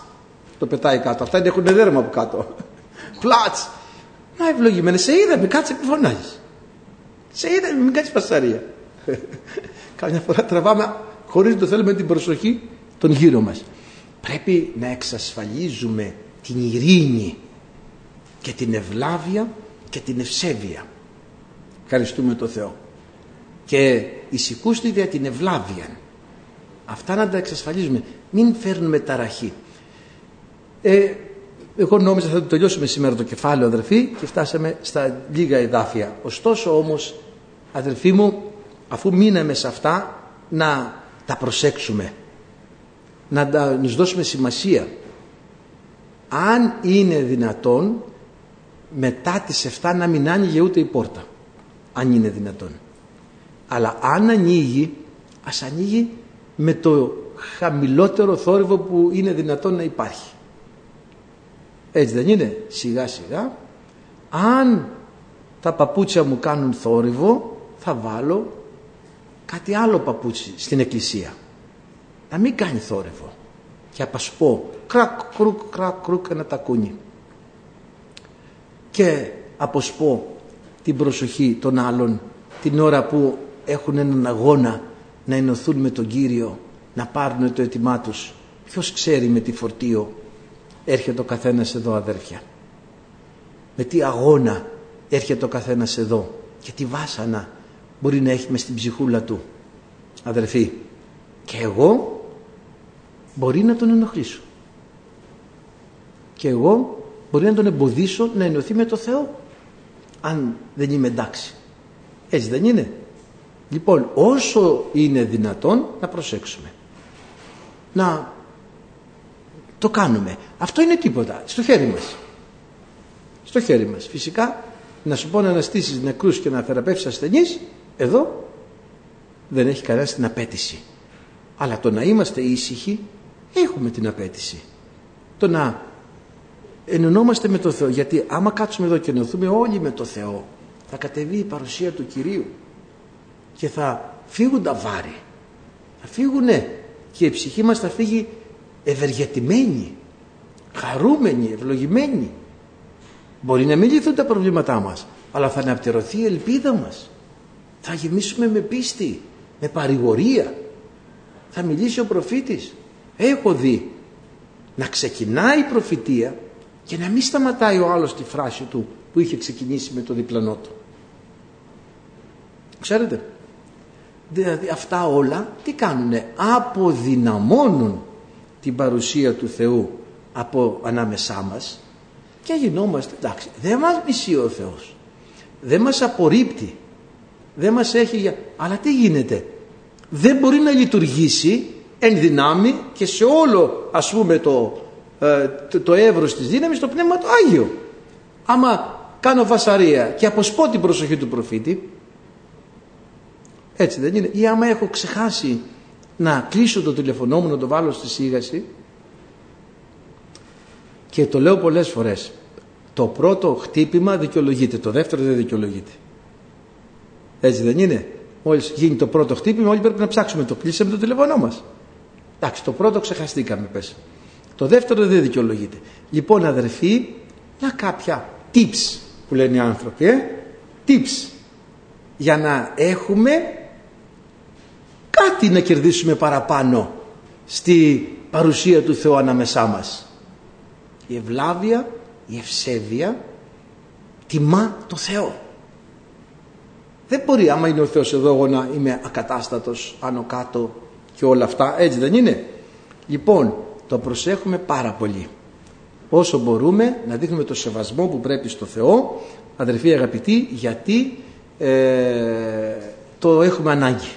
Το πετάει κάτω. Αυτά έχουν δέρμα από κάτω. Πλάτς! Να ευλογημένε, σε είδαμε, κάτσε που φωνάζεις. Σε είδαμε, μην κάνει πασαρία. Καμιά φορά τραβάμε χωρίς να το θέλουμε την προσοχή των γύρω μας. Πρέπει να εξασφαλίζουμε την ειρήνη και την ευλάβεια και την ευσέβεια. Ευχαριστούμε τον Θεό. Και ησυχούστε για την ευλάβεια. Αυτά να τα εξασφαλίζουμε. Μην φέρνουμε ταραχή. Ε, εγώ νόμιζα θα το τελειώσουμε σήμερα το κεφάλαιο αδερφοί και φτάσαμε στα λίγα εδάφια. Ωστόσο όμως αδερφοί μου αφού μείναμε σε αυτά να τα προσέξουμε. Να τα δώσουμε σημασία. Αν είναι δυνατόν μετά τις 7 να μην άνοιγε ούτε η πόρτα αν είναι δυνατόν. Αλλά αν ανοίγει ας ανοίγει με το χαμηλότερο θόρυβο που είναι δυνατόν να υπάρχει. Έτσι δεν είναι; Σιγά σιγά. Αν τα παπούτσια μου κάνουν θόρυβο θα βάλω κάτι άλλο παπούτσι στην εκκλησία. Να μην κάνει θόρυβο. Και απασπώ κρακ κρουκ κρακ κρουκ ένα τακούνι. Και αποσπώ την προσοχή των άλλων την ώρα που έχουν έναν αγώνα να ενωθούν με τον Κύριο να πάρουν το έτοιμά τους. Ποιος ξέρει με τι φορτίο έρχεται ο καθένας εδώ αδέρφια. Με τι αγώνα έρχεται ο καθένας εδώ και τι βάσανα μπορεί να έχει μες στην ψυχούλα του αδερφοί και εγώ μπορεί να τον ενοχλήσω. Και εγώ μπορεί να τον εμποδίσω να ενωθεί με το Θεό αν δεν είμαι εντάξει. Έτσι δεν είναι. Λοιπόν όσο είναι δυνατόν να προσέξουμε. Να το κάνουμε. Αυτό είναι τίποτα. Στο χέρι μας. Στο χέρι μας. Φυσικά να σου πω να αναστήσεις νεκρούς και να θεραπεύσεις ασθενείς εδώ δεν έχει κανένα την απέτηση. Αλλά το να είμαστε ήσυχοι έχουμε την απέτηση. Το να ενωνόμαστε με το Θεό. Γιατί άμα κάτσουμε εδώ και ενωθούμε όλοι με το Θεό θα κατεβεί η παρουσία του Κυρίου και θα φύγουν τα βάρη. Θα φύγουνε και η ψυχή μας θα φύγει ευεργετημένη, χαρούμενη, ευλογημένη. Μπορεί να μην λυθούν τα προβλήματά μας, αλλά θα αναπτερωθεί η ελπίδα μας. Θα γεμίσουμε με πίστη, με παρηγορία. Θα μιλήσει ο προφήτης. Έχω δει να ξεκινάει η προφητεία και να μην σταματάει ο άλλος τη φράση του που είχε ξεκινήσει με το διπλανό του. Ξέρετε, δηλαδή αυτά όλα τι κάνουνε, αποδυναμώνουν την παρουσία του Θεού από ανάμεσά μας και γινόμαστε, εντάξει, δεν μας μισεί ο Θεός, δεν μας απορρίπτει, δεν μας έχει, για... αλλά τι γίνεται, δεν μπορεί να λειτουργήσει εν δυνάμει και σε όλο ας πούμε το, ε, το, το εύρος της δύναμης το Πνεύμα το Άγιο. Άμα κάνω βασαρία και αποσπώ την προσοχή του προφήτη, έτσι δεν είναι, ή άμα έχω ξεχάσει να κλείσω το τηλεφωνό μου, να το βάλω στη σίγαση και το λέω πολλές φορές, το πρώτο χτύπημα δικαιολογείται, το δεύτερο δεν δικαιολογείται. Έτσι δεν είναι. Μόλις γίνει το πρώτο χτύπημα όλοι πρέπει να ψάξουμε το κλείσαμε το τηλεφωνό μας. Εντάξει, το πρώτο ξεχαστήκαμε πες. Το δεύτερο δεν δικαιολογείται. Λοιπόν αδερφοί, να κάποια tips που λένε οι άνθρωποι, ε; tips για να έχουμε κάτι να κερδίσουμε παραπάνω στη παρουσία του Θεού ανάμεσά μας. Η ευλάβεια, η ευσέβεια τιμά το Θεό. Δεν μπορεί άμα είναι ο Θεός εδώ εγώ να είμαι ακατάστατος άνω κάτω και όλα αυτά έτσι δεν είναι. Λοιπόν το προσέχουμε πάρα πολύ. Όσο μπορούμε να δείχνουμε το σεβασμό που πρέπει στο Θεό αδερφοί αγαπητοί γιατί ε, το έχουμε ανάγκη.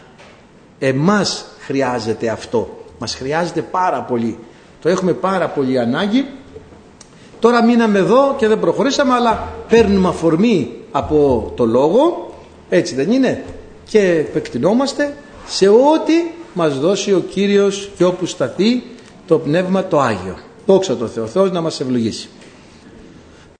Εμάς χρειάζεται αυτό. Μας χρειάζεται πάρα πολύ. Το έχουμε πάρα πολύ ανάγκη. Τώρα μείναμε εδώ και δεν προχωρήσαμε αλλά παίρνουμε αφορμή από το λόγο έτσι δεν είναι και επεκτηνόμαστε σε ό,τι μας δώσει ο Κύριος και όπου σταθεί το Πνεύμα το Άγιο. Δόξα τω Θεώ, Θεός να μας ευλογήσει.